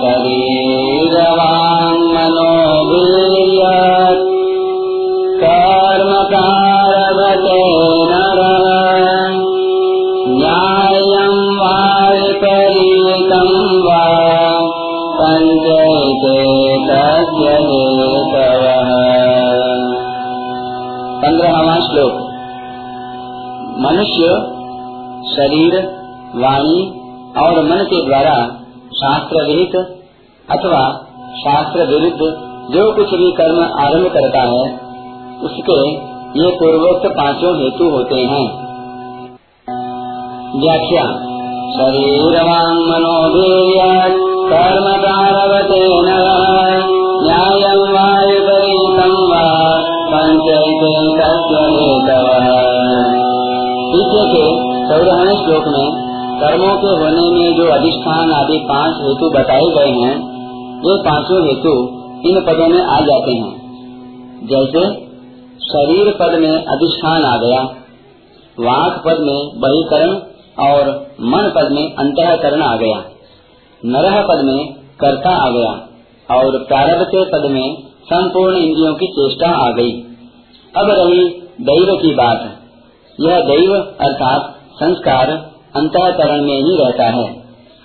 शरीरवाङ्मनोवीर्य कर्मकारभते नरः। न्याय्यम् वा विपरीतम् वा पञ्चैते श्लोक। मनुष्य शरीर, वाणी और मन के द्वारा शास्त्र विहित अथवा शास्त्र विरुद्ध जो कुछ भी कर्म आरंभ करता है, उसके ये पूर्वोक्त पाँचों हेतु होते हैं। व्याख्या शरीर मनोधीर्य कर्म प्रारवते न्याय पीछे के चौदहवें श्लोक में कर्मों के होने में जो अधिष्ठान आदि पाँच हेतु बताए गए हैं वे पाँचों हेतु इन पदों में आ जाते हैं। जैसे, शरीर पद में अधिष्ठान आ गया, वाक पद में बहिकरण और मन पद में अंतकरण आ गया, नरह पद में कर्ता आ गया और प्रारब्ध पद में संपूर्ण इंद्रियों की चेष्टा आ गई। अब रही दैव की बात। यह दैव अर्थात संस्कार अंतकरण में ही रहता है।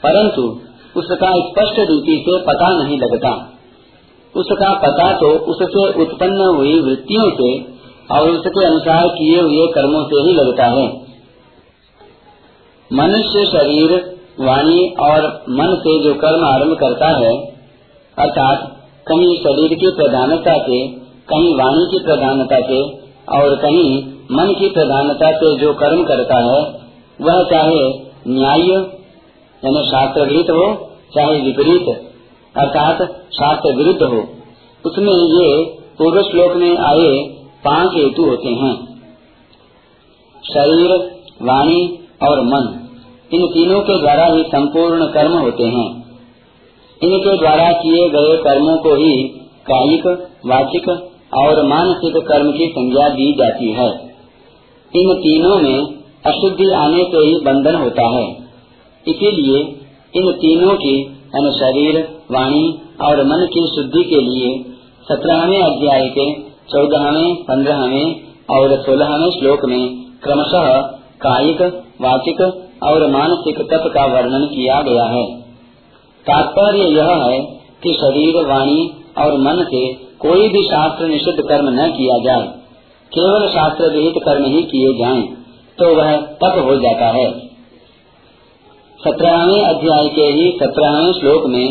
परंतु उसका स्पष्ट रीति से पता नहीं लगता। उसका पता तो उससे उत्पन्न हुई वृत्तियों से और उसके अनुसार किए हुए कर्मों से ही लगता है। मनुष्य शरीर, वाणी और मन से जो कर्म आरंभ करता है, अर्थात कहीं शरीर की प्रधानता से, कहीं वाणी की प्रधानता से और कहीं मन की प्रधानता से जो कर्म करता है वह चाहे न्याय यानी शास्त्र विहित हो, चाहे विपरीत, अर्थात शास्त्र विरुद्ध हो, उसमें ये पूर्व श्लोक में आए पाँच हेतु होते हैं। शरीर, वाणी और मन, इन तीनों के द्वारा ही संपूर्ण कर्म होते हैं। इनके द्वारा किए गए कर्मों को ही कायिक, वाचिक और मानसिक कर्म की संज्ञा दी जाती है। इन तीनों में अशुद्धि आने से ही बंधन होता है। इसीलिए इन तीनों की यानी शरीर वाणी और मन की शुद्धि के लिए सत्रहवें अध्याय के चौदहवें, पंद्रहवें और सोलहवें श्लोक में क्रमशः कायिक, वाचिक और मानसिक तप का वर्णन किया गया है। तात्पर्य यह है कि शरीर, वाणी और मन से कोई भी शास्त्र निषिद्ध कर्म न किया जाए, केवल शास्त्र विहित कर्म ही किए जाएँ। तो वह तप हो जाता है। सत्रहवें अध्याय के ही सत्रहवें श्लोक में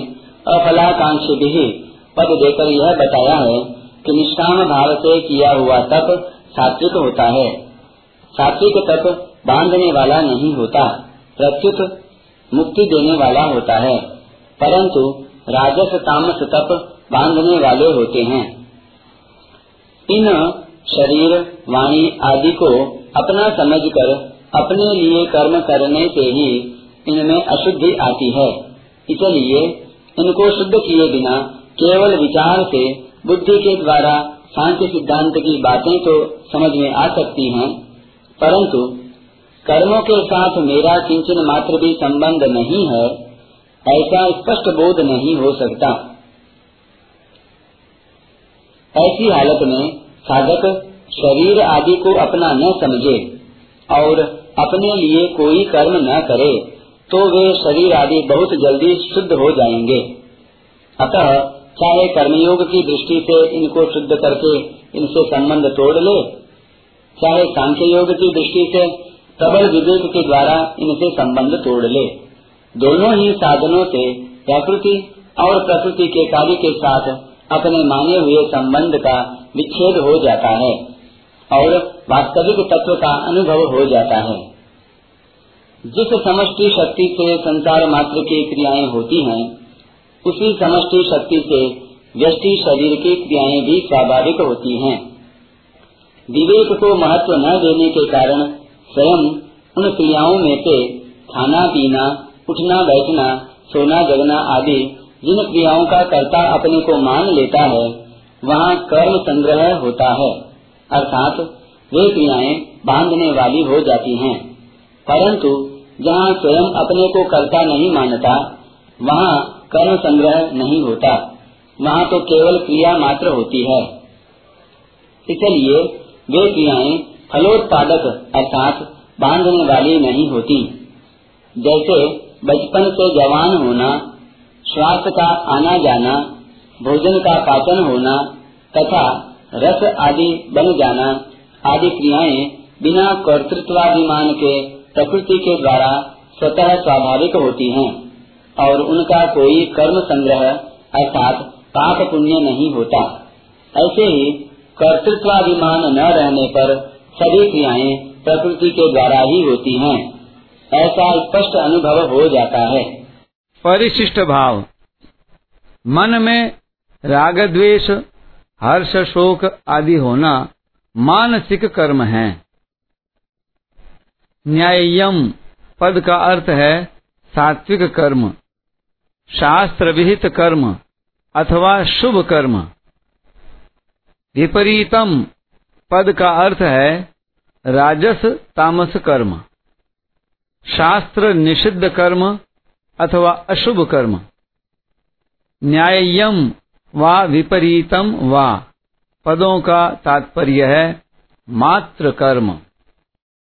अफलाकांक्षी भी पद देकर यह बताया है कि निष्काम भाव से किया हुआ तप सात्विक होता है। सात्विक तप बांधने वाला नहीं होता, प्रत्युत मुक्ति देने वाला होता है, परंतु राजस तामस तप बांधने वाले होते हैं। इन शरीर, वाणी आदि को अपना समझकर अपने लिए कर्म करने से ही इनमें अशुद्धि आती है। इसलिए इनको शुद्ध किए बिना केवल विचार से बुद्धि के द्वारा शांति सिद्धांत की बातें तो समझ में आ सकती हैं, परंतु कर्मों के साथ मेरा किंचन मात्र भी संबंध नहीं है ऐसा स्पष्ट बोध नहीं हो सकता। ऐसी हालत में साधक शरीर आदि को अपना न समझे और अपने लिए कोई कर्म न करे तो वे शरीर आदि बहुत जल्दी शुद्ध हो जाएँगे। अतः चाहे कर्मयोग की दृष्टि से इनको शुद्ध करके इनसे संबंध तोड़ ले, चाहे सांख्य योग की दृष्टि से प्रबल विवेक के द्वारा इनसे संबंध तोड़ ले। दोनों ही साधनों से प्रकृति और प्रकृति के कार्य के साथ अपने माने हुए संबंध का विच्छेद हो जाता है। और वास्तविक तत्व का अनुभव हो जाता है जिस समष्टि शक्ति से संसार मात्र की क्रियाएँ होती हैं, उसी समष्टि शक्ति से व्यष्टि शरीर की क्रियाएँ भी स्वाभाविक होती हैं। विवेक को महत्व न देने के कारण स्वयं उन क्रियाओं में से खाना पीना उठना बैठना सोना जगना आदि जिन क्रियाओं का कर्ता अपने को मान लेता है वहाँ कर्म संग्रह होता है अर्थात वे क्रियाएँ बांधने वाली हो जाती हैं। परंतु जहाँ स्वयं अपने को कर्ता नहीं मानता, वहाँ कर्म संग्रह नहीं होता। वहाँ तो केवल क्रिया मात्र होती है। इसलिए वे क्रियाएँ फलोत्पादक अर्थात बांधने वाली नहीं होती। जैसे बचपन से जवान होना स्वास्थ्य का आना जाना, भोजन का पाचन होना, तथा रस आदि बन जाना आदि क्रियाएँ बिना कर्तृत्वाभिमान के प्रकृति के द्वारा स्वतः स्वाभाविक होती हैं, और उनका कोई कर्म संग्रह अर्थात पाप पुण्य नहीं होता। ऐसे ही कर्तृत्वाभिमान न रहने पर सभी क्रियाएँ प्रकृति के द्वारा ही होती हैं, ऐसा स्पष्ट अनुभव हो जाता है। परिशिष्ट भाव। मन में राग द्वेष हर्ष, शोक आदि होना मानसिक कर्म है। न्यायम पद का अर्थ है सात्विक कर्म, शास्त्र विहित कर्म अथवा शुभ कर्म। विपरीतम पद का अर्थ है राजस तामस कर्म, शास्त्र निषिद्ध कर्म अथवा अशुभ कर्म। न्याय्यम व विपरीतम व। पदों का तात्पर्य है मात्र कर्म